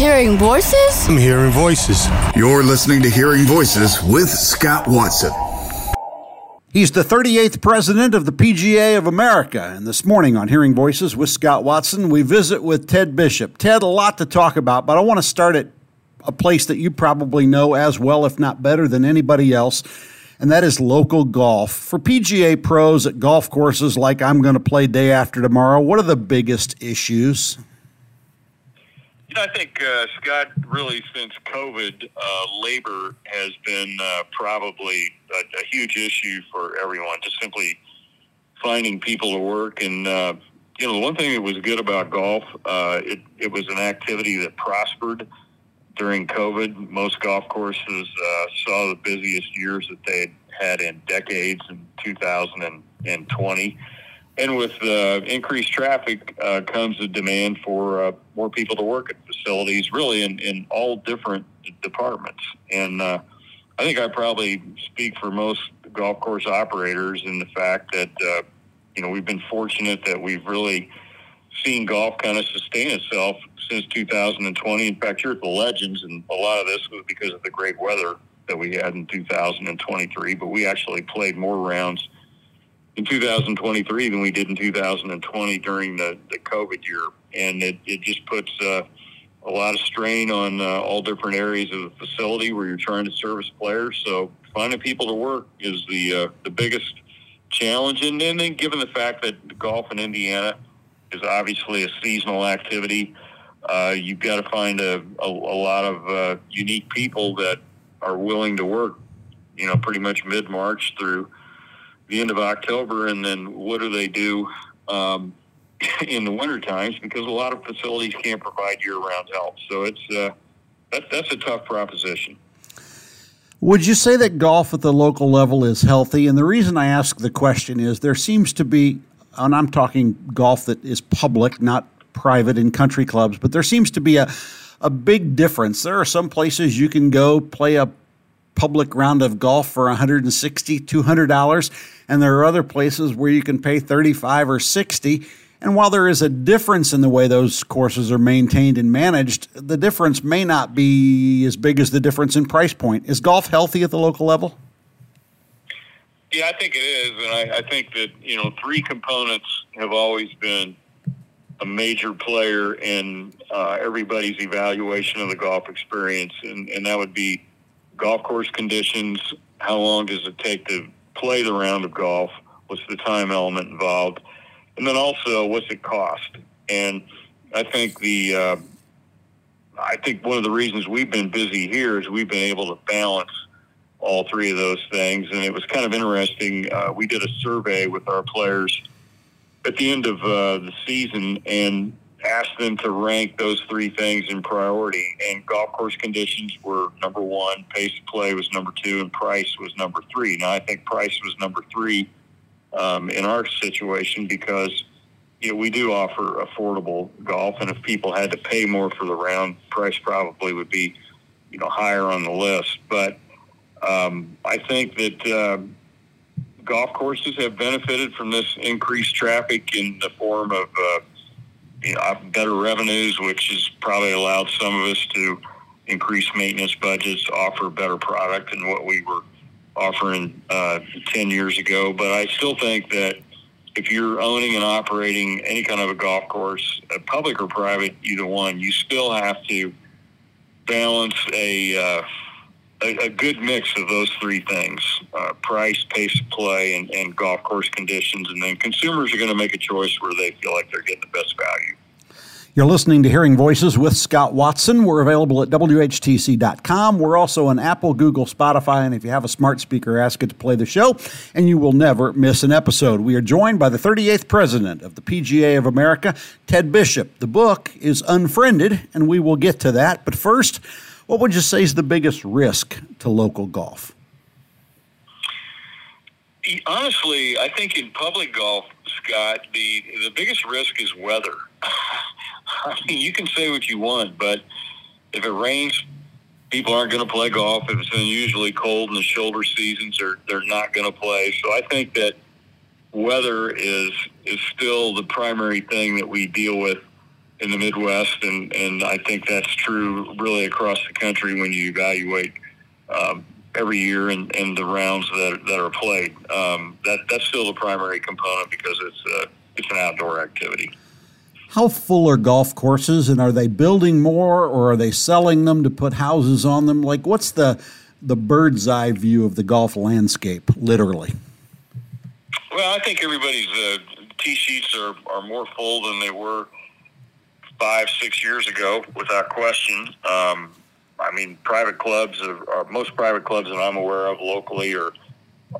Hearing voices? I'm hearing voices. You're listening to Hearing Voices with Scott Watson. He's the 38th president of the PGA of America. And this morning on Hearing Voices with Scott Watson, we visit with Ted Bishop. Ted, a lot to talk about, but I want to start at a place that you probably know as well, if not better than anybody else, and that is local golf. For PGA pros at golf courses like I'm going to play day after tomorrow, what are the biggest issues? You know, I think, uh, Scott, really since COVID, uh, labor has been uh, probably a, a, huge issue for everyone, just simply finding people to work. And, uh, you know, the one thing that was good about golf, uh, it, it was an activity that prospered during COVID. Most golf courses uh, saw the busiest years that they had had in decades in 2020. And with uh, increased traffic uh, comes a demand for uh, more people to work at facilities, really in, in all different departments. And uh, I think I probably speak for most golf course operators in the fact that, uh, you know, we've been fortunate that we've really seen golf kind of sustain itself since 2020. In fact, you're at the Legends, and a lot of this was because of the great weather that we had in 2023. But we actually played more rounds in 2023 than we did in 2020 during the, the COVID year. And it, it just puts uh, a lot of strain on uh, all different areas of the facility where you're trying to service players. So finding people to work is the, uh, the biggest challenge. And then, then given the fact that golf in Indiana is obviously a seasonal activity, uh, you've got to find a, a, a lot of uh, unique people that are willing to work, you know, pretty much mid March through the end of October, and then what do they do um, in the winter times? Because a lot of facilities can't provide year-round help, so it's uh, that, that's a tough proposition. Would you say that golf at the local level is healthy? And the reason I ask the question is there seems to be, and I'm talking golf that is public, not private in country clubs, but there seems to be a, a big difference. There are some places you can go play a public round of golf for $160, $200 and there are other places where you can pay 35 or 60 and while there is a difference in the way those courses are maintained and managed the difference may not be as big as the difference in price point. Is golf healthy at the local level? Yeah i think it is. And i, I think that you know three components have always been a major player in uh, everybody's evaluation of the golf experience. And, and that would be golf course conditions, how long does it take to play the round of golf, what's the time element involved, and then also what's it cost. And I think the uh, I think one of the reasons we've been busy here is we've been able to balance all three of those things. And it was kind of interesting. Uh, we did a survey with our players at the end of uh, the season, and asked them to rank those three things in priority. And golf course conditions were number one, pace of play was number two, and price was number three. Now, I think price was number three um, in our situation because you know, we do offer affordable golf, and if people had to pay more for the round, price probably would be, you know, higher on the list. But um, I think that uh, golf courses have benefited from this increased traffic in the form of uh, you know, better revenues, which has probably allowed some of us to increase maintenance budgets, offer better product than what we were offering uh, 10 years ago. But I still think that if you're owning and operating any kind of a golf course, uh, public or private, either one, you still have to balance a uh, a, a, good mix of those three things uh, price, pace of play, and, and golf course conditions. And then consumers are going to make a choice where they feel like they're getting the best value. You're listening to Hearing Voices with Scott Watson. We're available at WHTC.com. We're also on Apple, Google, Spotify, and if you have a smart speaker, ask it to play the show, and you will never miss an episode. We are joined by the 38th president of the PGA of America, Ted Bishop. The book is Unfriended, and we will get to that. But first, what would you say is the biggest risk to local golf? Honestly, I think in public golf, Scott, the the biggest risk is weather. I mean, you can say what you want, but if it rains, people aren't going to play golf. If it's unusually cold in the shoulder seasons, they're they're not going to play. So I think that weather is is still the primary thing that we deal with in the Midwest, and, and I think that's true really across the country when you evaluate um, every year and, and the rounds that, that are played. Um, that that's still the primary component because it's uh, it's an outdoor activity. How full are golf courses, and are they building more, or are they selling them to put houses on them? Like, what's the the bird's eye view of the golf landscape, literally? Well, I think everybody's uh, tee sheets are, are more full than they were five, six years ago, without question. Um, I mean, private clubs are, are, most private clubs that I'm aware of locally are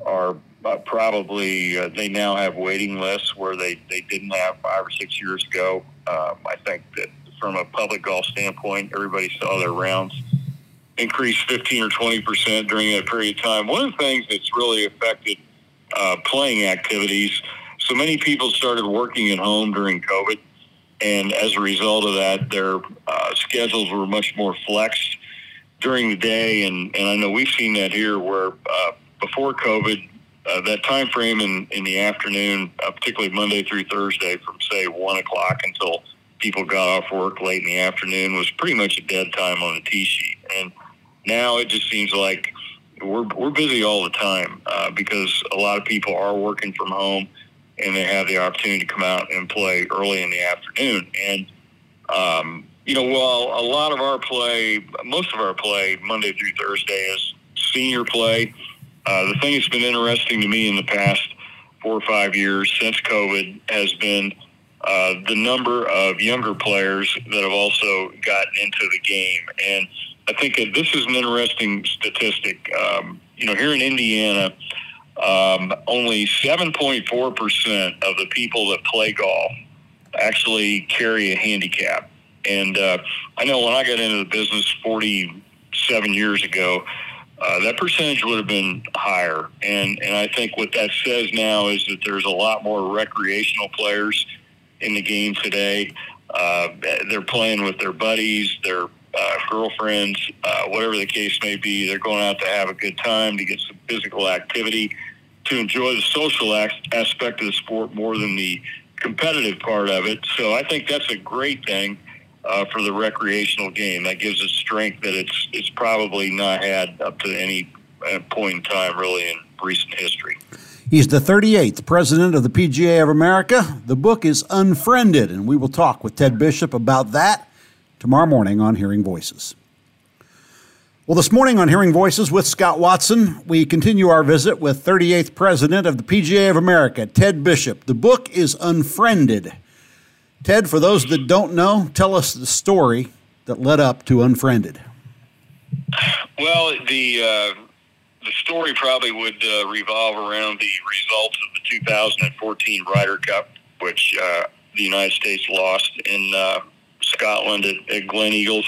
are probably uh, they now have waiting lists where they they didn't have five or six years ago. Um, I think that from a public golf standpoint, everybody saw their rounds increase 15 or 20 percent during that period of time. One of the things that's really affected uh, playing activities. So many people started working at home during COVID, and as a result of that, their uh, schedules were much more flexed during the day. And, and I know we've seen that here where uh, before COVID, uh, that time frame in, in the afternoon, uh, particularly Monday through Thursday, from say one o'clock until people got off work late in the afternoon, was pretty much a dead time on the tee sheet. And now it just seems like we're we're busy all the time uh, because a lot of people are working from home and they have the opportunity to come out and play early in the afternoon. And um, you know, while a lot of our play, most of our play Monday through Thursday is senior play. Uh, the thing that's been interesting to me in the past four or five years since COVID has been uh, the number of younger players that have also gotten into the game. And I think this is an interesting statistic. Um, you know, here in Indiana, um, only 7.4% of the people that play golf actually carry a handicap. And uh, I know when I got into the business 47 years ago, uh, that percentage would have been higher. And, and I think what that says now is that there's a lot more recreational players in the game today. Uh, they're playing with their buddies, their uh, girlfriends, uh, whatever the case may be. They're going out to have a good time, to get some physical activity, to enjoy the social aspect of the sport more than the competitive part of it. So I think that's a great thing uh, for the recreational game. That gives it strength that it's it's probably not had up to any uh, point in time, really, in recent history. He's the 38th president of the PGA of America. The book is Unfriended, and we will talk with Ted Bishop about that tomorrow morning on Hearing Voices. Well, this morning on Hearing Voices with Scott Watson, we continue our visit with 38th President of the PGA of America, Ted Bishop. The book is Unfriended. Ted, for those that don't know, tell us the story that led up to Unfriended. Well, the uh, the story probably would uh, revolve around the results of the 2014 Ryder Cup, which uh, the United States lost in uh, Scotland at, at Gleneagles.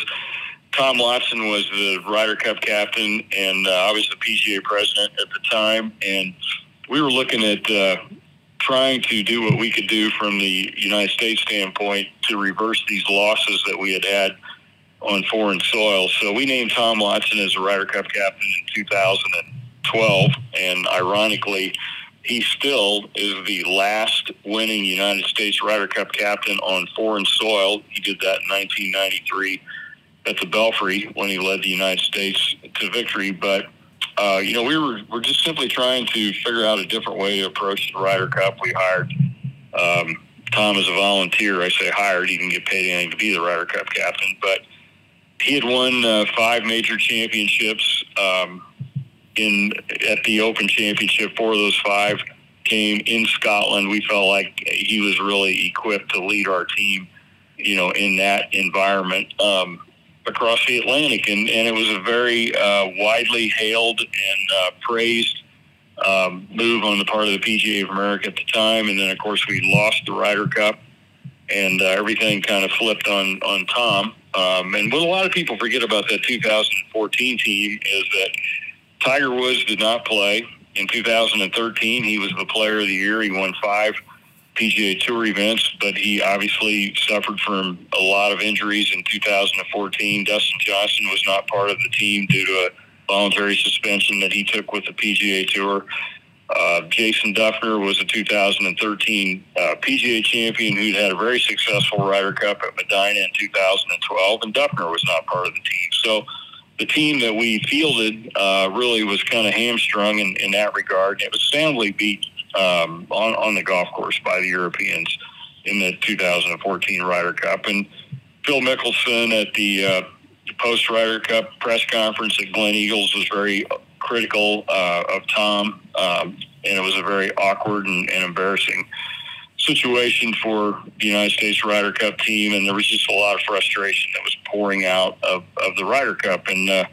Tom Watson was the Ryder Cup captain, and uh, I was the PGA president at the time. And we were looking at uh, trying to do what we could do from the United States standpoint to reverse these losses that we had had on foreign soil. So we named Tom Watson as the Ryder Cup captain in 2012, and ironically, he still is the last winning United States Ryder Cup captain on foreign soil. He did that in 1993 at the Belfry when he led the United States to victory. But uh, you know, we were we're just simply trying to figure out a different way to approach the Ryder Cup. We hired um, Tom as a volunteer. I say hired; he didn't get paid anything to be the Ryder Cup captain, but he had won uh, five major championships. Um, in at the Open Championship. Four of those five came in Scotland. We felt like he was really equipped to lead our team, you know, in that environment um, across the Atlantic, and and it was a very uh, widely hailed and uh, praised. Um, move on the part of the PGA of America at the time, and then of course we lost the Ryder Cup, and uh, everything kind of flipped on on Tom. Um, and what a lot of people forget about that 2014 team is that Tiger Woods did not play in 2013. He was the player of the year. He won five PGA Tour events, but he obviously suffered from a lot of injuries in 2014. Dustin Johnson was not part of the team due to a voluntary suspension that he took with the PGA Tour. Uh, Jason Dufner was a 2013 uh, PGA champion who'd had a very successful Ryder Cup at Medinah in 2012, and Dufner was not part of the team. So the team that we fielded uh, really was kind of hamstrung in, in that regard. It was soundly beat um, on, on the golf course by the Europeans in the 2014 Ryder Cup. And Phil Mickelson at the uh, post Ryder Cup press conference at Gleneagles was very critical uh, of Tom, um, and it was a very awkward and, and, embarrassing situation for the United States Ryder Cup team, and there was just a lot of frustration that was pouring out of, of the Ryder Cup, and uh,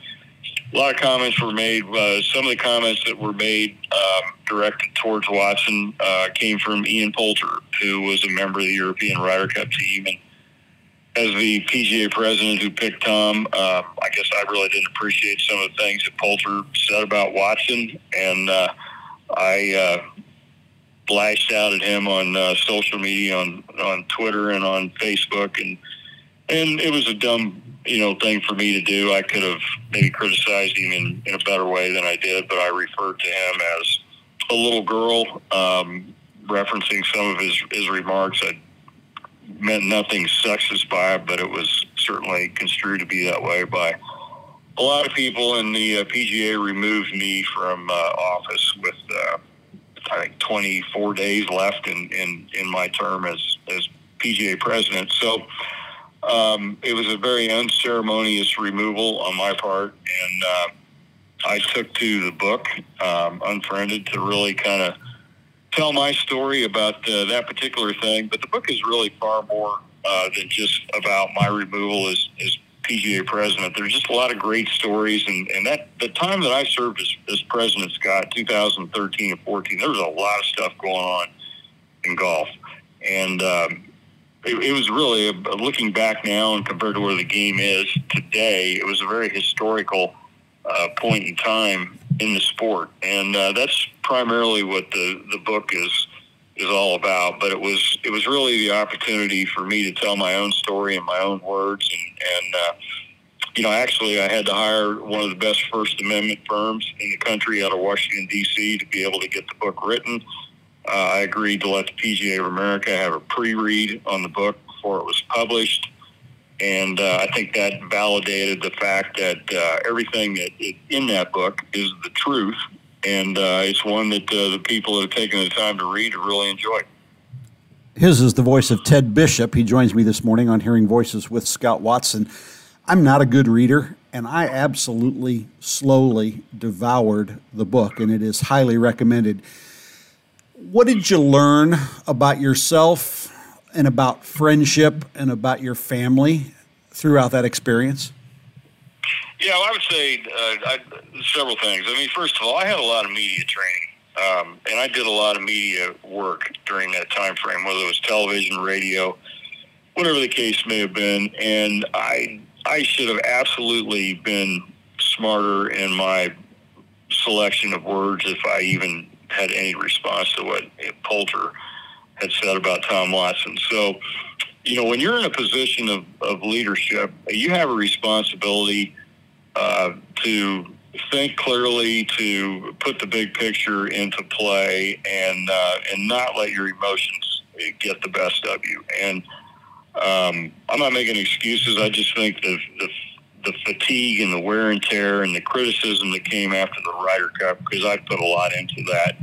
a lot of comments were made. Uh, some of the comments that were made um, directed towards Watson uh, came from Ian Poulter, who was a member of the European Ryder Cup team, and as the PGA president who picked Tom, uh, I guess I really didn't appreciate some of the things that Poulter said about Watson, and uh, I uh, lashed out at him on uh, social media, on on Twitter and on Facebook, and and it was a dumb you know thing for me to do. I could have maybe criticized him in, in a better way than I did, but I referred to him as a little girl, um, referencing some of his his remarks. I meant nothing sexist by it, but it was certainly construed to be that way by a lot of people. And the uh, PGA removed me from uh, office with, uh, I think, 24 days left in, in, in my term as, as PGA president. So um, it was a very unceremonious removal on my part. And uh, I took to the book, um, Unfriended, to really kind of tell my story about uh, that particular thing. But the book is really far more uh, than just about my removal as, as PGA president. There's just a lot of great stories, and, and that the time that I served as, as president, Scott, 2013 and 14, there was a lot of stuff going on in golf, and um, it, it was really looking back now and compared to where the game is today. It was a very historical uh, point in time in the sport, and uh, that's primarily what the the book is is all about. But it was it was really the opportunity for me to tell my own story in my own words, and and uh, you know, actually, I had to hire one of the best First Amendment firms in the country out of Washington D.C. to be able to get the book written. Uh, I agreed to let the PGA of America have a pre-read on the book before it was published and uh, I think that validated the fact that uh, everything that in that book is the truth, and uh, it's one that uh, the people that have taken the time to read really enjoy. His is the voice of Ted Bishop. He joins me this morning on Hearing Voices with Scott Watson. I'm not a good reader, and I absolutely slowly devoured the book, and it is highly recommended. What did you learn about yourself and about friendship and about your family throughout that experience? Yeah, well, I would say uh, I, several things. I mean, first of all, I had a lot of media training, um, and I did a lot of media work during that time frame, whether it was television, radio, whatever the case may have been. And I, I should have absolutely been smarter in my selection of words if I even had any response to what Poulter had said about Tom Watson. So, you know, when you're in a position of, of leadership, you have a responsibility uh, to think clearly, to put the big picture into play, and uh, and not let your emotions get the best of you. And um, I'm not making excuses. I just think the, the the fatigue and the wear and tear and the criticism that came after the Ryder Cup because I put a lot into that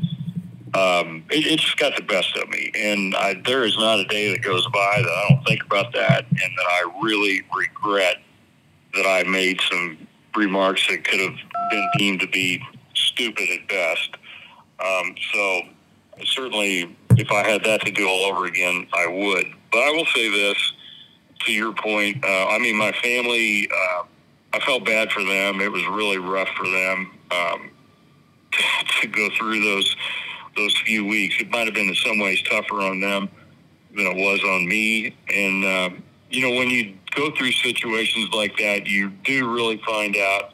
um, it, it's got the best of me. And I, there is not a day that goes by that I don't think about that and that I really regret that I made some remarks that could have been deemed to be stupid at best. Um, so certainly, if I had that to do all over again, I would. But I will say this to your point. Uh, I mean, my family, uh, I felt bad for them. It was really rough for them um, to, to go through those those few weeks. It might have been in some ways tougher on them than it was on me. And, uh, you know, when you go through situations like that, you do really find out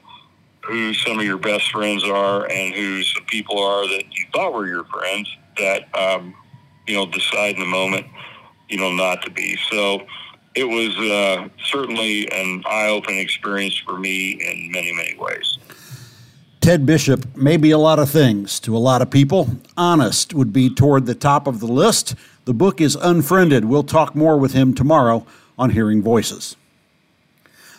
who some of your best friends are and who some people are that you thought were your friends that, um, you know, decide in the moment, you know, not to be. So it was uh, certainly an eye opening experience for me in many, many ways. Ted Bishop may be a lot of things to a lot of people. Honest would be toward the top of the list. The book is Unfriended. We'll talk more with him tomorrow on Hearing Voices.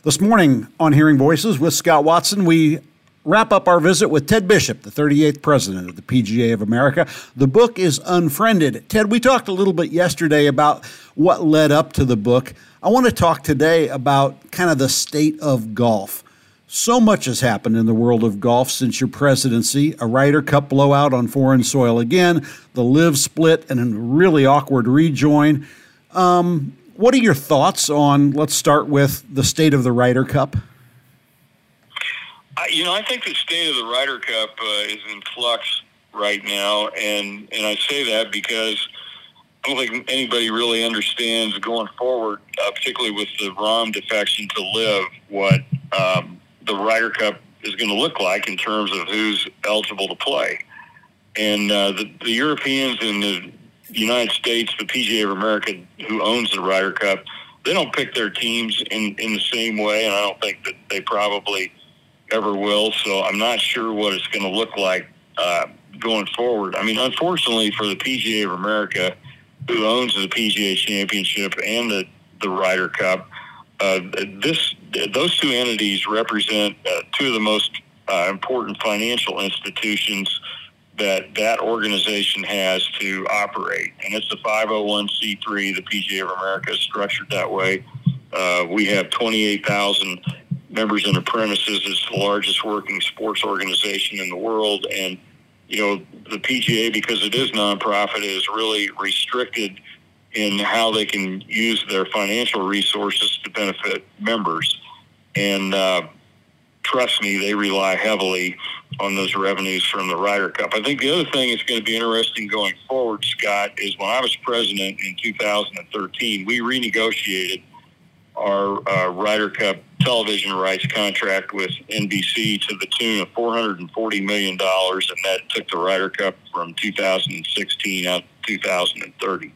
This morning on Hearing Voices with Scott Watson, we wrap up our visit with Ted Bishop, the 38th president of the PGA of America. The book is Unfriended. Ted, we talked a little bit yesterday about what led up to the book. I want to talk today about kind of the state of golf. So much has happened in the world of golf since your presidency. A Ryder Cup blowout on foreign soil again, the LIV split, and a really awkward rejoin. Um, what are your thoughts on, let's start with the state of the Ryder Cup? You know, I think the state of the Ryder Cup uh, is in flux right now, and and I say that because I don't think anybody really understands going forward, uh, particularly with the Rahm defection to LIV, what um, the Ryder Cup is going to look like in terms of who's eligible to play. And uh, the, the Europeans and the United States, the PGA of America, who owns the Ryder Cup, they don't pick their teams in, in the same way, and I don't think that they probably ever will. So I'm not sure what it's going to look like uh, going forward. I mean, unfortunately for the PGA of America, who owns the PGA Championship and the, the Ryder Cup, uh, this those two entities represent uh, two of the most uh, important financial institutions that that organization has to operate, and it's the 501c3. The PGA of America is structured that way. Uh, we have 28,000 members and apprentices. It's the largest working sports organization in the world, and you know the PGA because it is nonprofit is really restricted in how they can use their financial resources to benefit members. And uh, trust me, they rely heavily on those revenues from the Ryder Cup. I think the other thing that's going to be interesting going forward, Scott, is when I was president in 2013, we renegotiated our uh, Ryder Cup television rights contract with NBC to the tune of $440 million, and that took the Ryder Cup from 2016 out to 2030.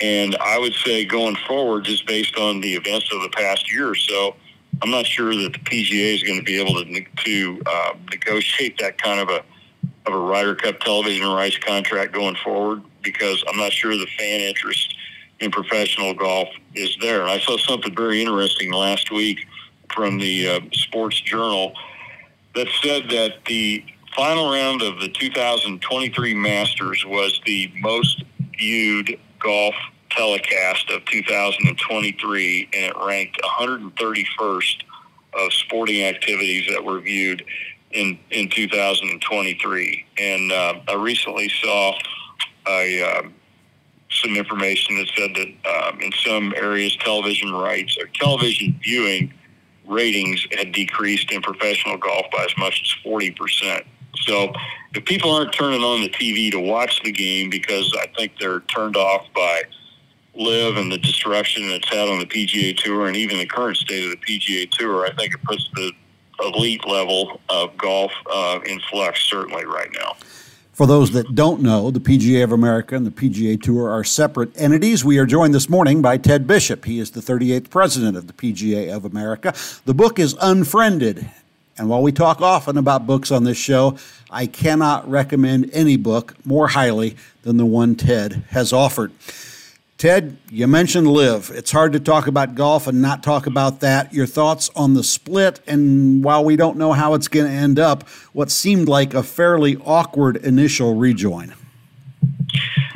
And I would say going forward, just based on the events of the past year or so, I'm not sure that the PGA is going to be able to to uh, negotiate that kind of a of a Ryder Cup television rights contract going forward because I'm not sure the fan interest in professional golf is there. I saw something very interesting last week from the uh, Sports Journal that said that the final round of the 2023 Masters was the most viewed golf telecast of 2023, and it ranked 131st of sporting activities that were viewed in in 2023. And uh, I recently saw a, uh, some information that said that um, in some areas, television rights or television viewing ratings had decreased in professional golf by as much as 40 percent. So if people aren't turning on the TV to watch the game because I think they're turned off by LIV and the disruption it's had on the PGA Tour and even the current state of the PGA Tour, I think it puts the elite level of golf uh, in flux certainly right now. For those that don't know, the PGA of America and the PGA Tour are separate entities. We are joined this morning by Ted Bishop. He is the 38th president of the PGA of America. The book is Unfriended. And while we talk often about books on this show, I cannot recommend any book more highly than the one Ted has offered. Ted, you mentioned LIV. It's hard to talk about golf and not talk about that. Your thoughts on the split, and while we don't know how it's going to end up, what seemed like a fairly awkward initial rejoin.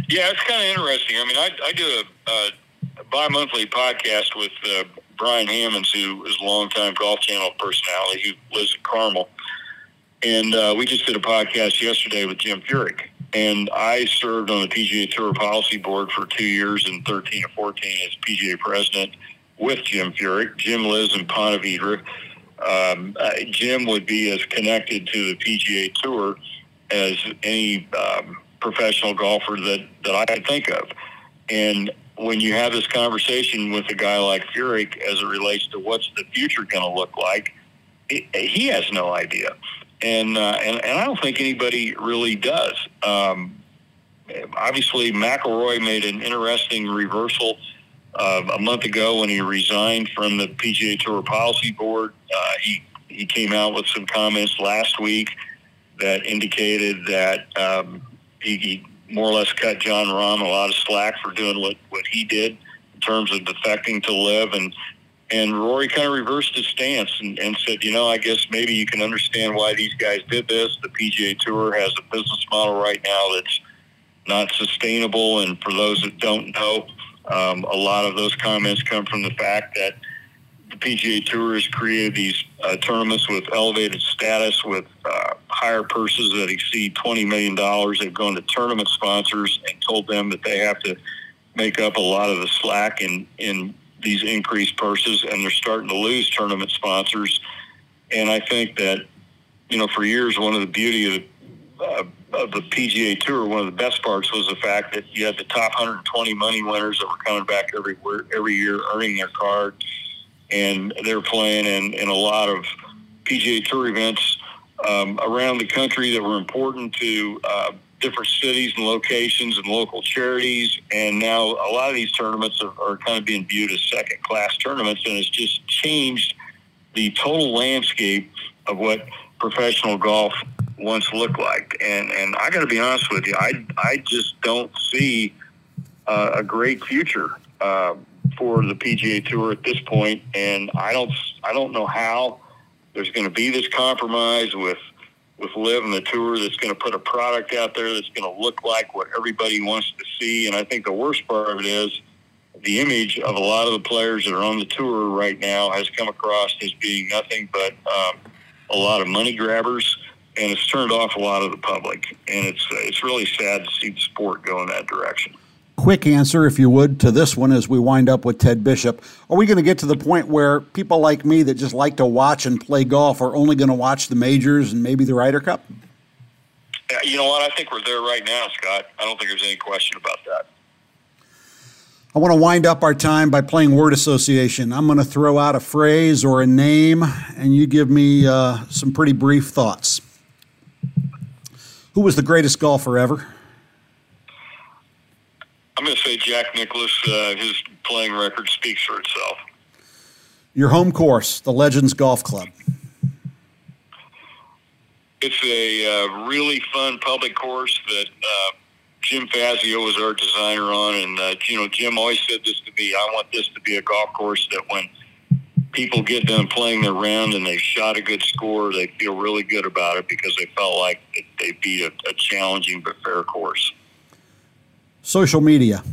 Yeah, it's kind of interesting. I mean, I, I do a, a bi monthly podcast with uh, Brian Hammons, who is a longtime Golf Channel personality who lives in Carmel. And uh, we just did a podcast yesterday with Jim Furyk and I served on the PGA Tour Policy Board for two years in 13 or 14 as PGA president with Jim Furyk. Jim lives in Ponte Vedra. Um, uh, Jim would be as connected to the PGA Tour as any um, professional golfer that, that I could think of. And when you have this conversation with a guy like Furyk as it relates to what's the future going to look like, it, he has no idea and uh, and and I don't think anybody really does. Um, obviously, McIlroy made an interesting reversal uh, a month ago when he resigned from the PGA Tour Policy Board. Uh, he he came out with some comments last week that indicated that um, he, he more or less cut Jon Rahm a lot of slack for doing what, what he did in terms of defecting to LIV. and and Rory kind of reversed his stance and, and said, you know, I guess maybe you can understand why these guys did this. The PGA Tour has a business model right now that's not sustainable. And for those that don't know, um, a lot of those comments come from the fact that the PGA Tour has created these uh, tournaments with elevated status, with uh, higher purses that exceed $20 million. They've gone to tournament sponsors and told them that they have to make up a lot of the slack in, in these increased purses, and they're starting to lose tournament sponsors. And I think that, you know, for years, one of the beauty of the, uh, of the PGA Tour, one of the best parts was the fact that you had the top 120 money winners that were coming back every every year, earning their card, and they're playing in, in a lot of PGA Tour events um, around the country that were important to uh, different cities and locations and local charities. And now a lot of these tournaments are, are kind of being viewed as second class tournaments, and it's just changed the total landscape of what professional golf once looked like. And and I got to be honest with you, I I just don't see uh, a great future uh, for the PGA Tour at this point, and I don't I don't know how there's going to be this compromise with with LIV and the tour that's going to put a product out there that's going to look like what everybody wants to see. And I think the worst part of it is the image of a lot of the players that are on the tour right now has come across as being nothing but um, a lot of money grabbers, and it's turned off a lot of the public. And it's it's really sad to see the sport go in that direction quick answer, if you would, to this one as we wind up with Ted Bishop. Are we going to get to the point where people like me that just like to watch and play golf are only going to watch the majors and maybe the Ryder Cup? You know what? I think we're there right now, Scott. I don't think there's any question about that. I want to wind up our time by playing word association. I'm going to throw out a phrase or a name, and you give me uh, some pretty brief thoughts. Who was the greatest golfer ever? I'm going to say Jack Nicklaus. Uh, his playing record speaks for itself. Your home course, the Legends Golf Club. It's a uh, really fun public course that uh, Jim Fazio was our designer on, and uh, you know Jim always said this to me. I want this to be a golf course that when people get done playing their round and they've shot a good score, they feel really good about it because they felt like they beat a, a challenging but fair course. Social media.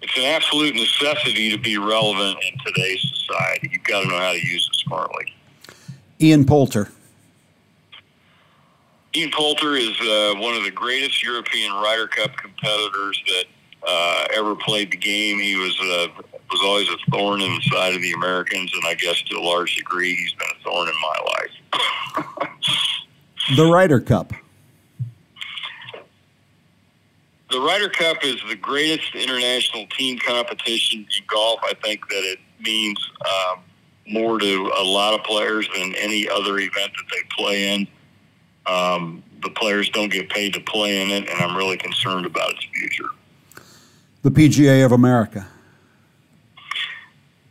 It's an absolute necessity to be relevant in today's society. You've got to know how to use it smartly. Ian Poulter. Ian Poulter is uh, one of the greatest European Ryder Cup competitors that uh, ever played the game. He was uh, was always a thorn in the side of the Americans, and I guess to a large degree, he's been a thorn in my life. the Ryder Cup the Ryder Cup is the greatest international team competition in golf. I think that it means um, more to a lot of players than any other event that they play in. Um, the players don't get paid to play in it, and I'm really concerned about its future. The PGA of America.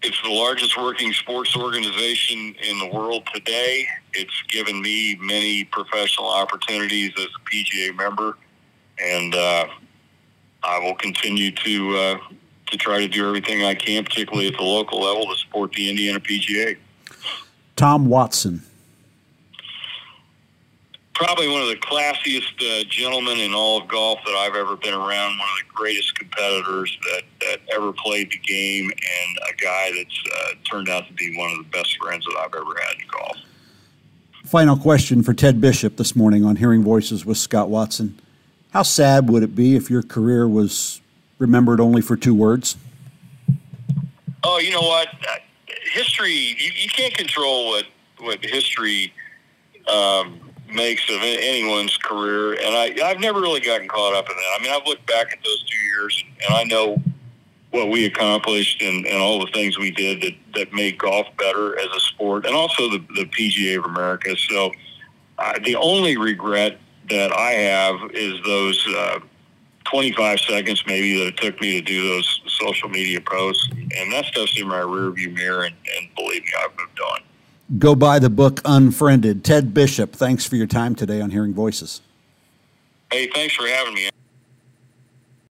It's the largest working sports organization in the world today. It's given me many professional opportunities as a PGA member, and uh, I will continue to uh, to try to do everything I can, particularly at the local level, to support the Indiana PGA. Tom Watson. Probably one of the classiest uh, gentlemen in all of golf that I've ever been around. One of the greatest competitors that, that ever played the game, and a guy that's uh, turned out to be one of the best friends that I've ever had in golf. Final question for Ted Bishop this morning on Hearing Voices with Scott Watson. How sad would it be if your career was remembered only for two words? Oh, you know what? History, you, you can't control what, what history um, makes of anyone's career. And I, I've never really gotten caught up in that. I mean, I've looked back at those two years and, and I know what we accomplished and, and all the things we did that, that made golf better as a sport and also the, the PGA of America. So uh, the only regret that I have is those uh, 25 seconds maybe that it took me to do those social media posts, and that stuff's in my rearview mirror. And, and believe me, I've moved on. go buy the book Unfriended. Ted Bishop, thanks for your time today on Hearing Voices. Hey, thanks for having me.